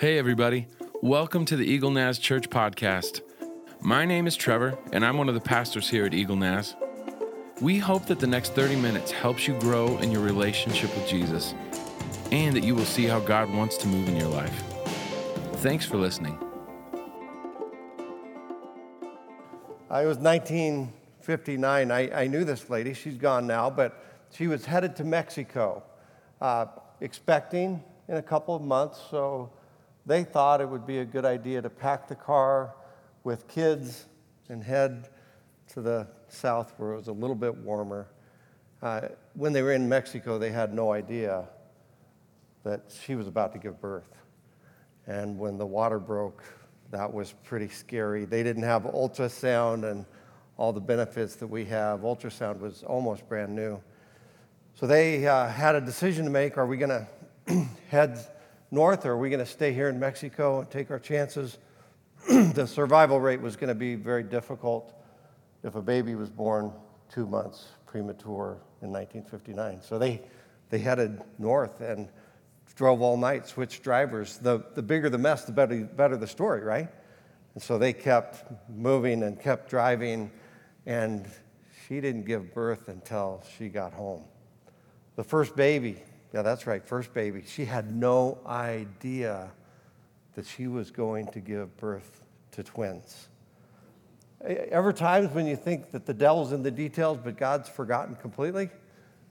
Hey, everybody. Welcome to the Eagle Naz Church podcast. My name is Trevor, and I'm one of the pastors here at Eagle Naz. We hope that the next 30 minutes helps you grow in your relationship with Jesus and that you will see how God wants to move in your life. Thanks for listening. I was 1959. I, I knew this lady. She's gone now, but she was headed to Mexico, uh, expecting in a couple of months. So they thought it would be a good idea to pack the car with kids and head to the south where it was a little bit warmer. Uh, when they were in Mexico, they had no idea that she was about to give birth. And when the water broke, that was pretty scary. They didn't have ultrasound and all the benefits that we have. Ultrasound was almost brand new. So they uh, had a decision to make are we going to head north or are we going to stay here in Mexico and take our chances? the survival rate was going to be very difficult if a baby was born two months premature in 1959. So they, they headed north and drove all night, switched drivers. The, the bigger the mess, the better, better the story, right? And so they kept moving and kept driving, and she didn't give birth until she got home. The first baby, yeah, that's right, first baby, she had no idea that she was going to give birth to twins. Ever times when you think that the devil's in the details, but God's forgotten completely?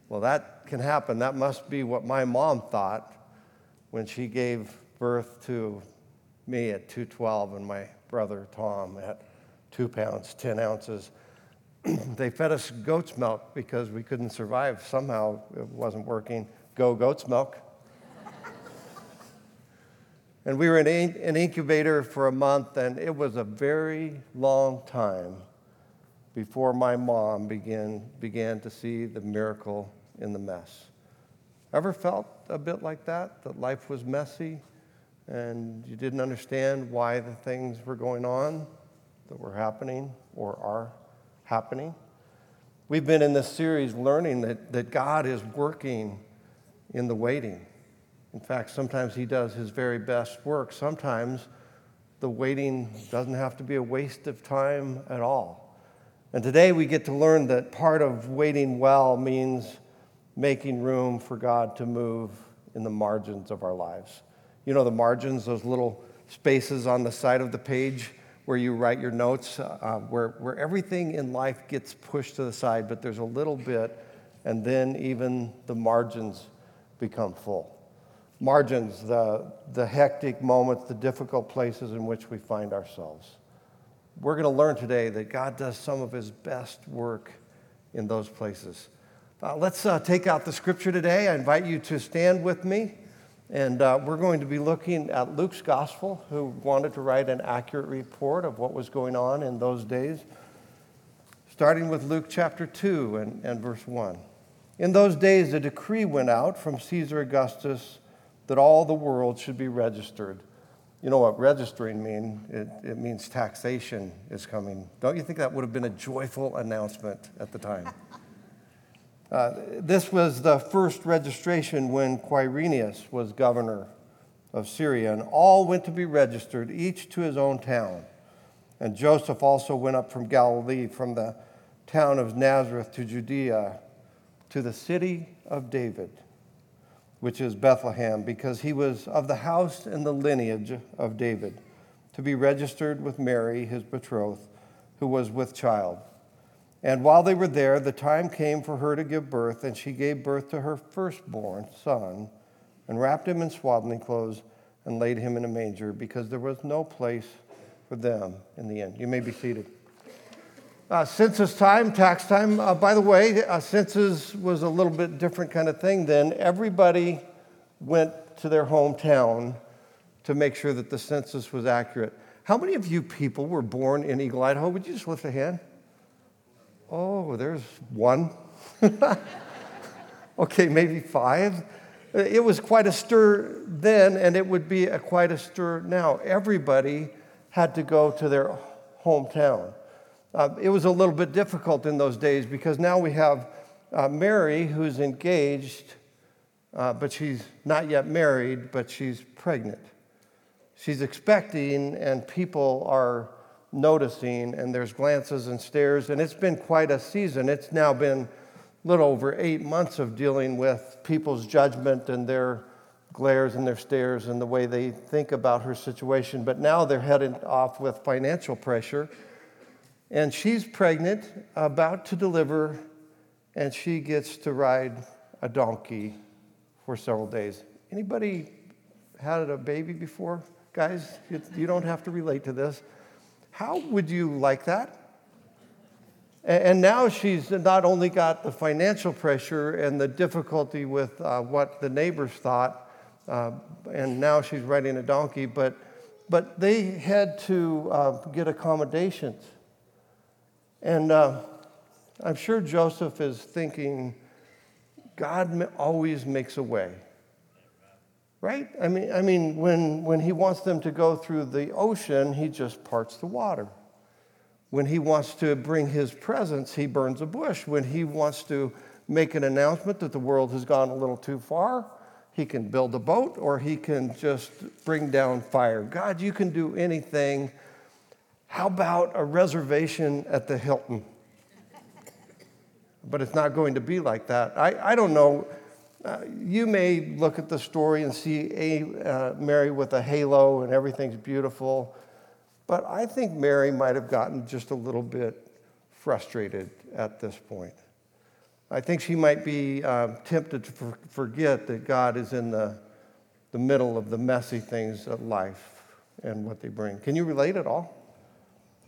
Well, that can happen. That must be what my mom thought when she gave birth to me at 212 and my brother Tom at two pounds, 10 ounces. they fed us goat's milk because we couldn't survive. Somehow it wasn't working. Go goat's milk. and we were in an incubator for a month, and it was a very long time before my mom began, began to see the miracle in the mess. Ever felt a bit like that? That life was messy and you didn't understand why the things were going on that were happening or are happening? We've been in this series learning that, that God is working in the waiting. In fact, sometimes He does His very best work. Sometimes the waiting doesn't have to be a waste of time at all. And today we get to learn that part of waiting well means making room for God to move in the margins of our lives. You know, the margins, those little spaces on the side of the page where you write your notes, uh, where, where everything in life gets pushed to the side, but there's a little bit, and then even the margins become full. Margins, the, the hectic moments, the difficult places in which we find ourselves. We're going to learn today that God does some of his best work in those places. Uh, let's uh, take out the scripture today. I invite you to stand with me. And uh, we're going to be looking at Luke's gospel, who wanted to write an accurate report of what was going on in those days, starting with Luke chapter 2 and, and verse 1. In those days, a decree went out from Caesar Augustus that all the world should be registered. You know what registering means? It, it means taxation is coming. Don't you think that would have been a joyful announcement at the time? Uh, this was the first registration when Quirinius was governor of Syria, and all went to be registered, each to his own town. And Joseph also went up from Galilee, from the town of Nazareth to Judea, to the city of David, which is Bethlehem, because he was of the house and the lineage of David, to be registered with Mary, his betrothed, who was with child. And while they were there, the time came for her to give birth, and she gave birth to her firstborn son, and wrapped him in swaddling clothes, and laid him in a manger, because there was no place for them in the inn. You may be seated. Uh, census time, tax time. Uh, by the way, uh, census was a little bit different kind of thing then. Everybody went to their hometown to make sure that the census was accurate. How many of you people were born in Eagle, Idaho? Would you just lift a hand? Oh, there's one. okay, maybe five. It was quite a stir then, and it would be a, quite a stir now. Everybody had to go to their hometown. Uh, it was a little bit difficult in those days because now we have uh, Mary who's engaged, uh, but she's not yet married, but she's pregnant. she's expecting, and people are noticing, and there's glances and stares, and it's been quite a season. It's now been a little over eight months of dealing with people's judgment and their glares and their stares and the way they think about her situation. But now they're headed off with financial pressure. And she's pregnant, about to deliver, and she gets to ride a donkey for several days. Anybody had a baby before? Guys, you don't have to relate to this. How would you like that? And now she's not only got the financial pressure and the difficulty with uh, what the neighbors thought, uh, and now she's riding a donkey, but, but they had to uh, get accommodations. And uh, I'm sure Joseph is thinking, God always makes a way. Right? I mean, I mean when, when he wants them to go through the ocean, he just parts the water. When he wants to bring his presence, he burns a bush. When he wants to make an announcement that the world has gone a little too far, he can build a boat or he can just bring down fire. God, you can do anything. How about a reservation at the Hilton? But it's not going to be like that. I, I don't know. Uh, you may look at the story and see a, uh, Mary with a halo and everything's beautiful, but I think Mary might have gotten just a little bit frustrated at this point. I think she might be uh, tempted to for- forget that God is in the, the middle of the messy things of life and what they bring. Can you relate at all?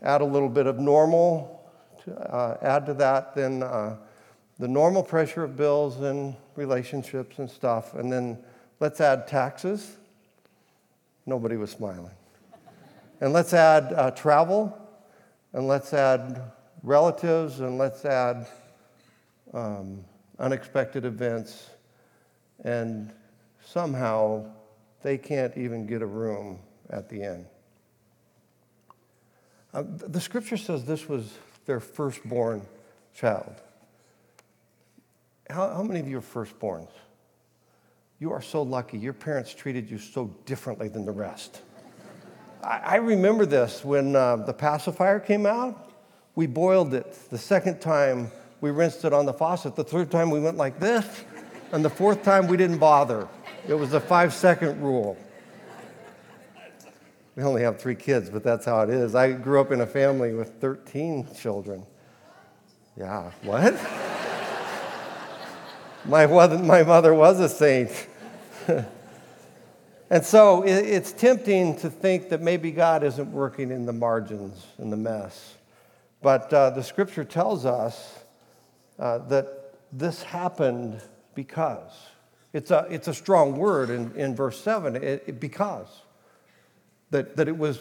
Add a little bit of normal, to, uh, add to that, then uh, the normal pressure of bills and relationships and stuff, and then let's add taxes. Nobody was smiling. And let's add uh, travel, and let's add relatives, and let's add um, unexpected events, and somehow they can't even get a room at the end. Uh, the scripture says this was their firstborn child. How, how many of you are firstborns? You are so lucky. Your parents treated you so differently than the rest. I, I remember this when uh, the pacifier came out. We boiled it. The second time, we rinsed it on the faucet. The third time, we went like this. And the fourth time, we didn't bother. It was the five second rule. We only have three kids, but that's how it is. I grew up in a family with 13 children. Yeah, what? my, my mother was a saint. and so it's tempting to think that maybe God isn't working in the margins, in the mess. But uh, the scripture tells us uh, that this happened because. It's a, it's a strong word in, in verse 7, it, it, because. That, that, it was,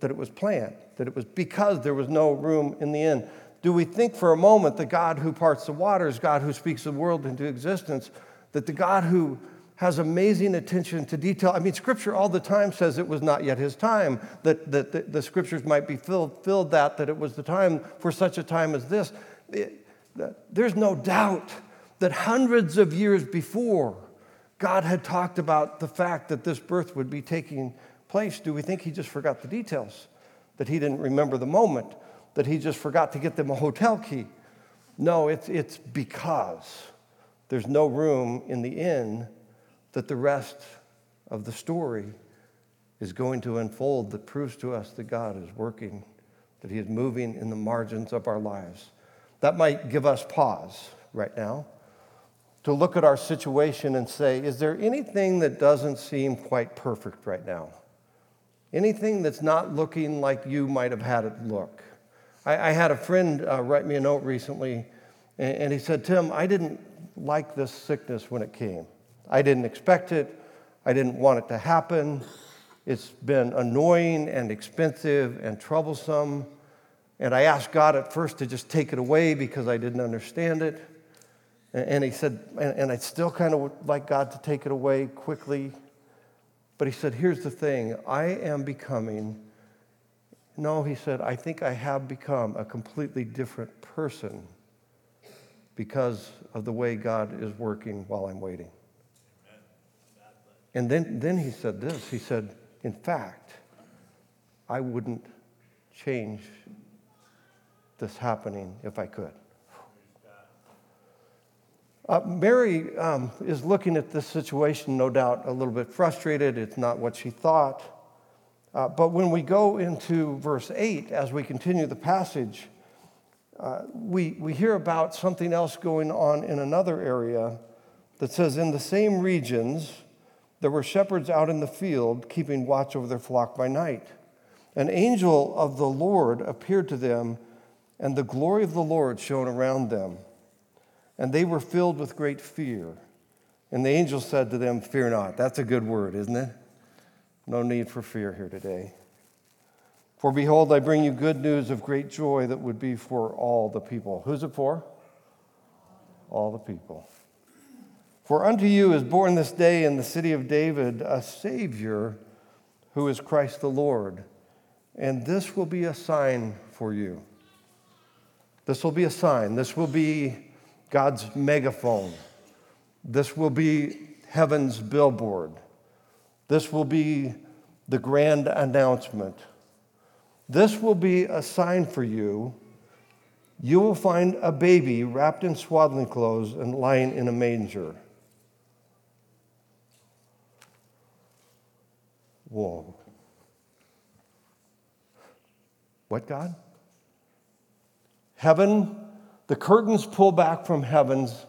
that it was planned, that it was because there was no room in the inn do we think for a moment the God who parts the waters, God who speaks the world into existence, that the God who has amazing attention to detail. I mean, Scripture all the time says it was not yet his time, that, that the, the Scriptures might be filled, filled that, that it was the time for such a time as this. It, there's no doubt that hundreds of years before, God had talked about the fact that this birth would be taking place. Do we think he just forgot the details? That he didn't remember the moment? that he just forgot to get them a hotel key. No, it's, it's because there's no room in the inn that the rest of the story is going to unfold that proves to us that God is working, that he is moving in the margins of our lives. That might give us pause right now to look at our situation and say, is there anything that doesn't seem quite perfect right now? Anything that's not looking like you might have had it look? I, I had a friend uh, write me a note recently, and, and he said, Tim, I didn't like this sickness when it came. I didn't expect it. I didn't want it to happen. It's been annoying and expensive and troublesome. And I asked God at first to just take it away because I didn't understand it. And he said, and I still kind of like God to take it away quickly. But he said, here's the thing I am becoming no, he said, I think I have become a completely different person because of the way God is working while I'm waiting. And then, then he said this He said, In fact, I wouldn't change this happening if I could. Uh, Mary um, is looking at this situation, no doubt, a little bit frustrated. It's not what she thought. Uh, but when we go into verse 8, as we continue the passage, uh, we, we hear about something else going on in another area that says, In the same regions, there were shepherds out in the field keeping watch over their flock by night. An angel of the Lord appeared to them, and the glory of the Lord shone around them and they were filled with great fear. And the angel said to them, Fear not. That's a good word, isn't it? No need for fear here today. For behold, I bring you good news of great joy that would be for all the people. Who's it for? All the people. For unto you is born this day in the city of David a Savior who is Christ the Lord. And this will be a sign for you. This will be a sign. This will be God's megaphone. This will be heaven's billboard. This will be the grand announcement. This will be a sign for you. You will find a baby wrapped in swaddling clothes and lying in a manger. Whoa. What, God? Heaven the curtains pull back from heavens,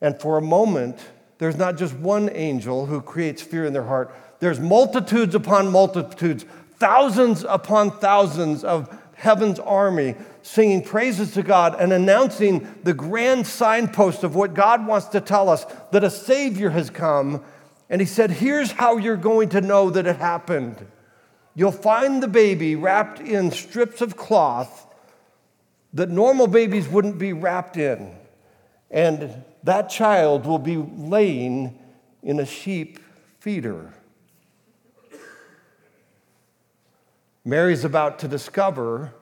and for a moment, there's not just one angel who creates fear in their heart, there's multitudes upon multitudes, thousands upon thousands of heaven's army singing praises to God and announcing the grand signpost of what God wants to tell us that a Savior has come. And He said, Here's how you're going to know that it happened. You'll find the baby wrapped in strips of cloth that normal babies wouldn't be wrapped in. And that child will be laying in a sheep feeder. Mary's about to discover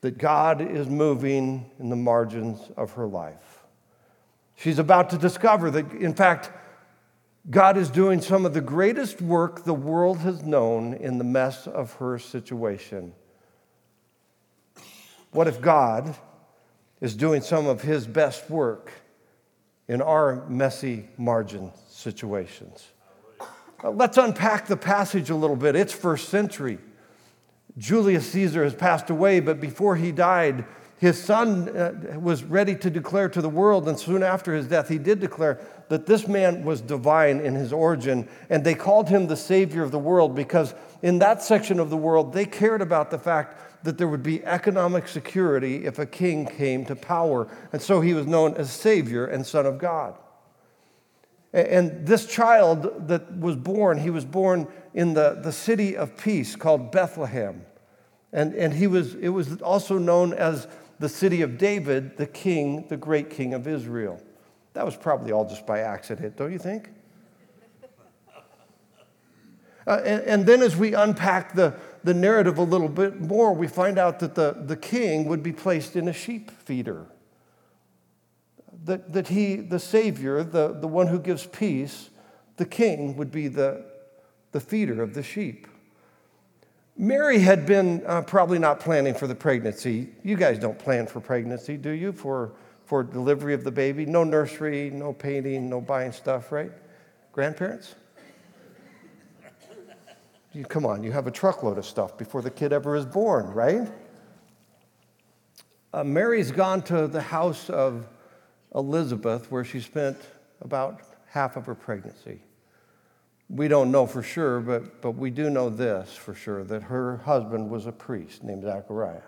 that God is moving in the margins of her life. She's about to discover that, in fact, God is doing some of the greatest work the world has known in the mess of her situation. What if God is doing some of his best work in our messy margin situations? Let's unpack the passage a little bit. It's first century. Julius Caesar has passed away, but before he died, his son uh, was ready to declare to the world, and soon after his death, he did declare that this man was divine in his origin, and they called him the Savior of the world because in that section of the world, they cared about the fact that there would be economic security if a king came to power. And so he was known as Savior and Son of God. And this child that was born, he was born in the, the city of peace called Bethlehem. And, and he was, it was also known as the city of David, the king, the great king of Israel. That was probably all just by accident, don't you think? Uh, and, and, then as we unpack the, the narrative a little bit more, we find out that the, the king would be placed in a sheep feeder. That, that he, the Savior, the, the one who gives peace, the king would be the, the feeder of the sheep. Mary had been uh, probably not planning for the pregnancy. You guys don't plan for pregnancy, do you? For, for delivery of the baby? No nursery, no painting, no buying stuff, right? Grandparents? You, come on, you have a truckload of stuff before the kid ever is born, right? Uh, Mary's gone to the house of Elizabeth where she spent about half of her pregnancy. We don't know for sure, but, but we do know this for sure that her husband was a priest named Zachariah.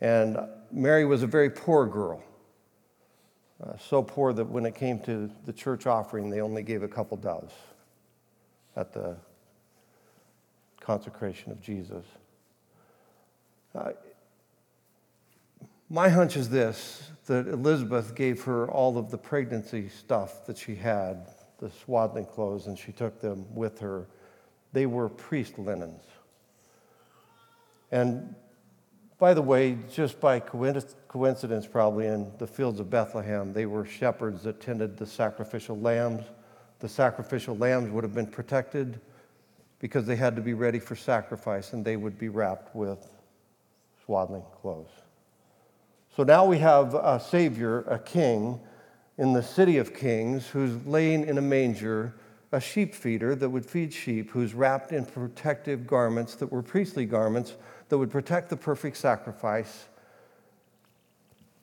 And Mary was a very poor girl. Uh, so poor that when it came to the church offering, they only gave a couple doves at the consecration of Jesus. Uh, my hunch is this that Elizabeth gave her all of the pregnancy stuff that she had, the swaddling clothes, and she took them with her. They were priest linens. And by the way, just by coincidence, probably in the fields of Bethlehem, they were shepherds that tended the sacrificial lambs. The sacrificial lambs would have been protected because they had to be ready for sacrifice and they would be wrapped with swaddling clothes. So now we have a Savior, a King, in the city of kings who's laying in a manger, a sheep feeder that would feed sheep, who's wrapped in protective garments that were priestly garments that would protect the perfect sacrifice.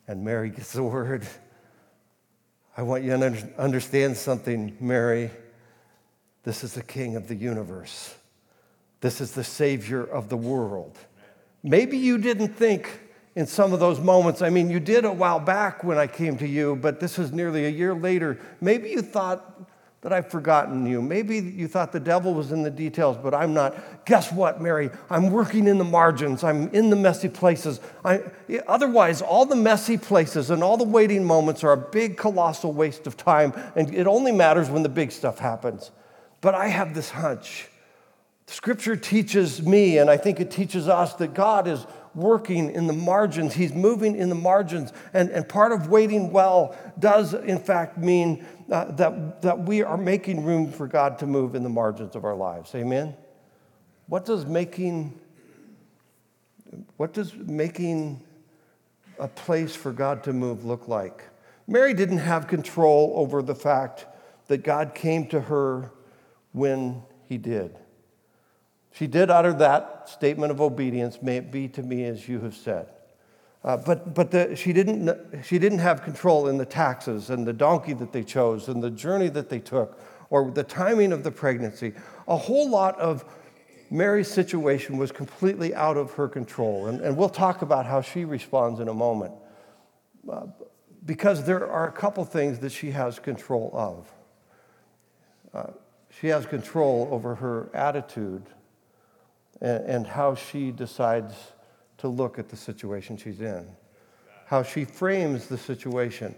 And Mary gets the word. I want you to understand something, Mary. This is the King of the universe. This is the Savior of the world. Maybe you didn't think in some of those moments. I mean, you did a while back when I came to you, but this is nearly a year later. Maybe you thought that I've forgotten you. Maybe you thought the devil was in the details, but I'm not. Guess what, Mary? I'm working in the margins. I'm in the messy places. I, otherwise, all the messy places and all the waiting moments are a big, colossal waste of time, and it only matters when the big stuff happens. But I have this hunch. Scripture teaches me, and I think it teaches us, that God is working in the margins. He's moving in the margins. And, and part of waiting well does, in fact, mean uh, that, that we are making room for God to move in the margins of our lives. Amen? What does making, what does making a place for God to move look like? Mary didn't have control over the fact that God came to her when he did. She did utter that statement of obedience, may it be to me as you have said. Uh, but but the, she, didn't, she didn't have control in the taxes and the donkey that they chose and the journey that they took or the timing of the pregnancy. A whole lot of Mary's situation was completely out of her control. And, and we'll talk about how she responds in a moment. Uh, because there are a couple things that she has control of. Uh, she has control over her attitude and, and how she decides to look at the situation she's in, how she frames the situation.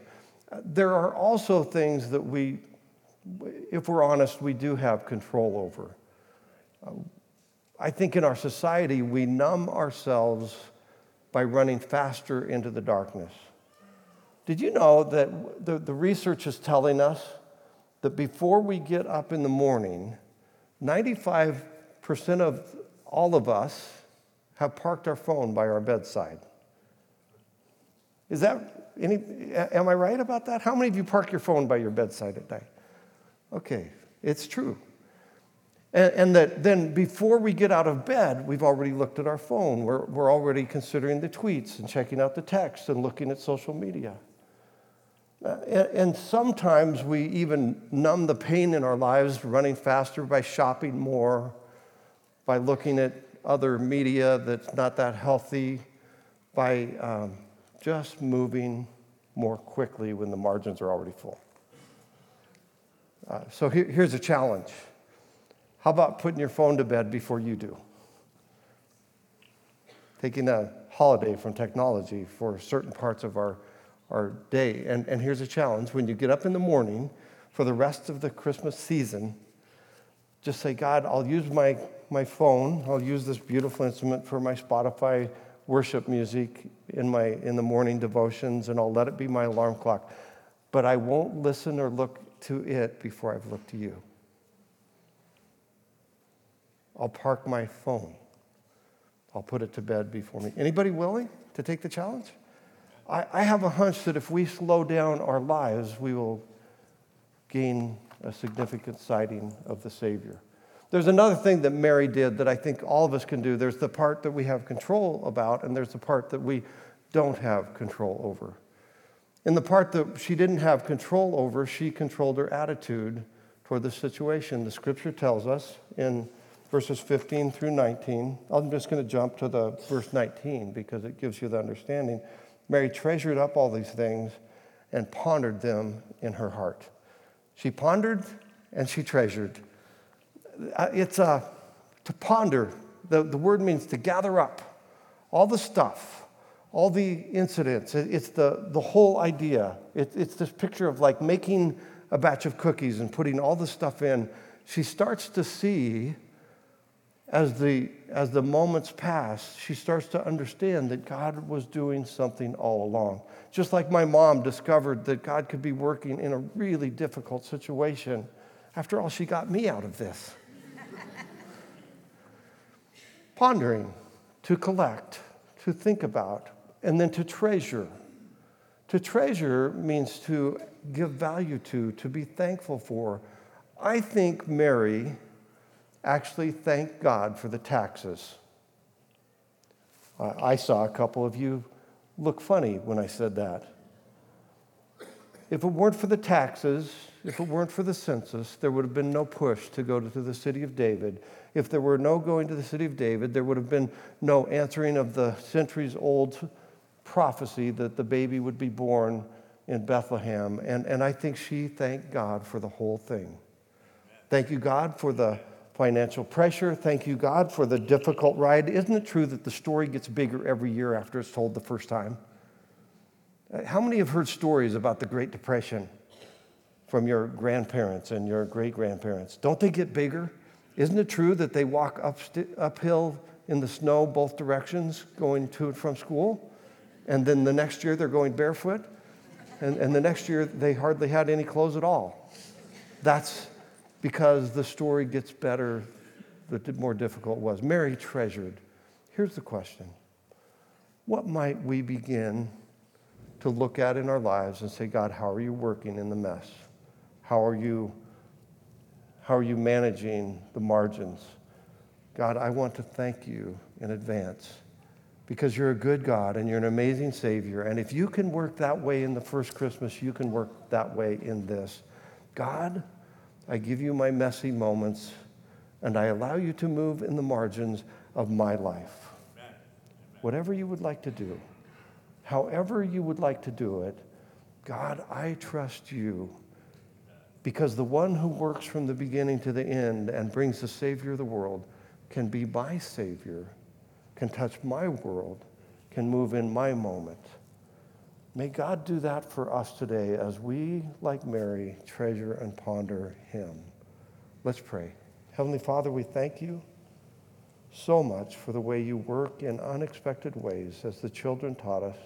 There are also things that we, if we're honest, we do have control over. I think in our society, we numb ourselves by running faster into the darkness. Did you know that the, the research is telling us that before we get up in the morning, 95% of all of us have parked our phone by our bedside. Is that any, am I right about that? How many of you park your phone by your bedside at night? Okay, it's true. And, and that then before we get out of bed, we've already looked at our phone. We're, we're already considering the tweets and checking out the text and looking at social media. Uh, and, sometimes we even numb the pain in our lives running faster by shopping more by looking at other media that's not that healthy, by um, just moving more quickly when the margins are already full. Uh, so here, here's a challenge. How about putting your phone to bed before you do? Taking a holiday from technology for certain parts of our, our day. And, and here's a challenge when you get up in the morning for the rest of the Christmas season, just say, God, I'll use my my phone. I'll use this beautiful instrument for my Spotify worship music in, my, in the morning devotions, and I'll let it be my alarm clock. But I won't listen or look to it before I've looked to you. I'll park my phone. I'll put it to bed before me. Anybody willing to take the challenge? I, I have a hunch that if we slow down our lives, we will gain a significant sighting of the Savior. There's another thing that Mary did that I think all of us can do. There's the part that we have control about, and there's the part that we don't have control over. In the part that she didn't have control over, she controlled her attitude toward the situation. The scripture tells us in verses 15 through 19. I'm just going to jump to the verse 19 because it gives you the understanding. Mary treasured up all these things and pondered them in her heart. She pondered and she treasured. Uh, it's uh, to ponder. The, the word means to gather up all the stuff, all the incidents. It's the, the whole idea. It, it's this picture of like making a batch of cookies and putting all the stuff in. She starts to see as the, as the moments pass, she starts to understand that God was doing something all along. Just like my mom discovered that God could be working in a really difficult situation. After all, she got me out of this. pondering, to collect, to think about, and then to treasure. To treasure means to give value to, to be thankful for. I think Mary actually thank God for the taxes. I saw a couple of you look funny when I said that. If it weren't for the taxes, if it weren't for the census, there would have been no push to go to the city of David. If there were no going to the city of David, there would have been no answering of the centuries old prophecy that the baby would be born in Bethlehem. And, and I think she thanked God for the whole thing. Thank you, God, for the financial pressure. Thank you, God, for the difficult ride. Isn't it true that the story gets bigger every year after it's told the first time? Uh, how many have heard stories about the Great Depression from your grandparents and your great grandparents? Don't they get bigger? Isn't it true that they walk up st- uphill in the snow both directions going to and from school? And then the next year they're going barefoot? And, and the next year they hardly had any clothes at all. That's because the story gets better the more difficult it was. Mary treasured. Here's the question What might we begin to look at in our lives and say, God, how are you working in the mess? How are you, how are you managing the margins? God, I want to thank you in advance because you're a good God and you're an amazing Savior. And if you can work that way in the first Christmas, you can work that way in this. God, I give you my messy moments and I allow you to move in the margins of my life. Whatever you would like to do however you would like to do it, God, I trust you. Because the one who works from the beginning to the end and brings the Savior of the world can be my Savior, can touch my world, can move in my moment. May God do that for us today as we, like Mary, treasure and ponder Him. Let's pray. Heavenly Father, we thank you so much for the way you work in unexpected ways, as the children taught us.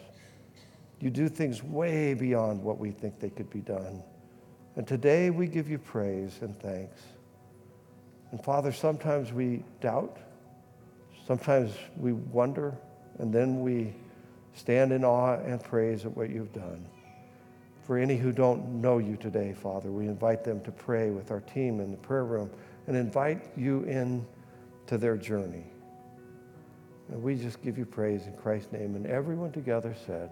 You do things way beyond what we think they could be done. And today we give you praise and thanks. And Father, sometimes we doubt, sometimes we wonder, and then we stand in awe and praise at what you've done. For any who don't know you today, Father, we invite them to pray with our team in the prayer room and invite you in to their journey. And we just give you praise in Christ's name. And everyone together said,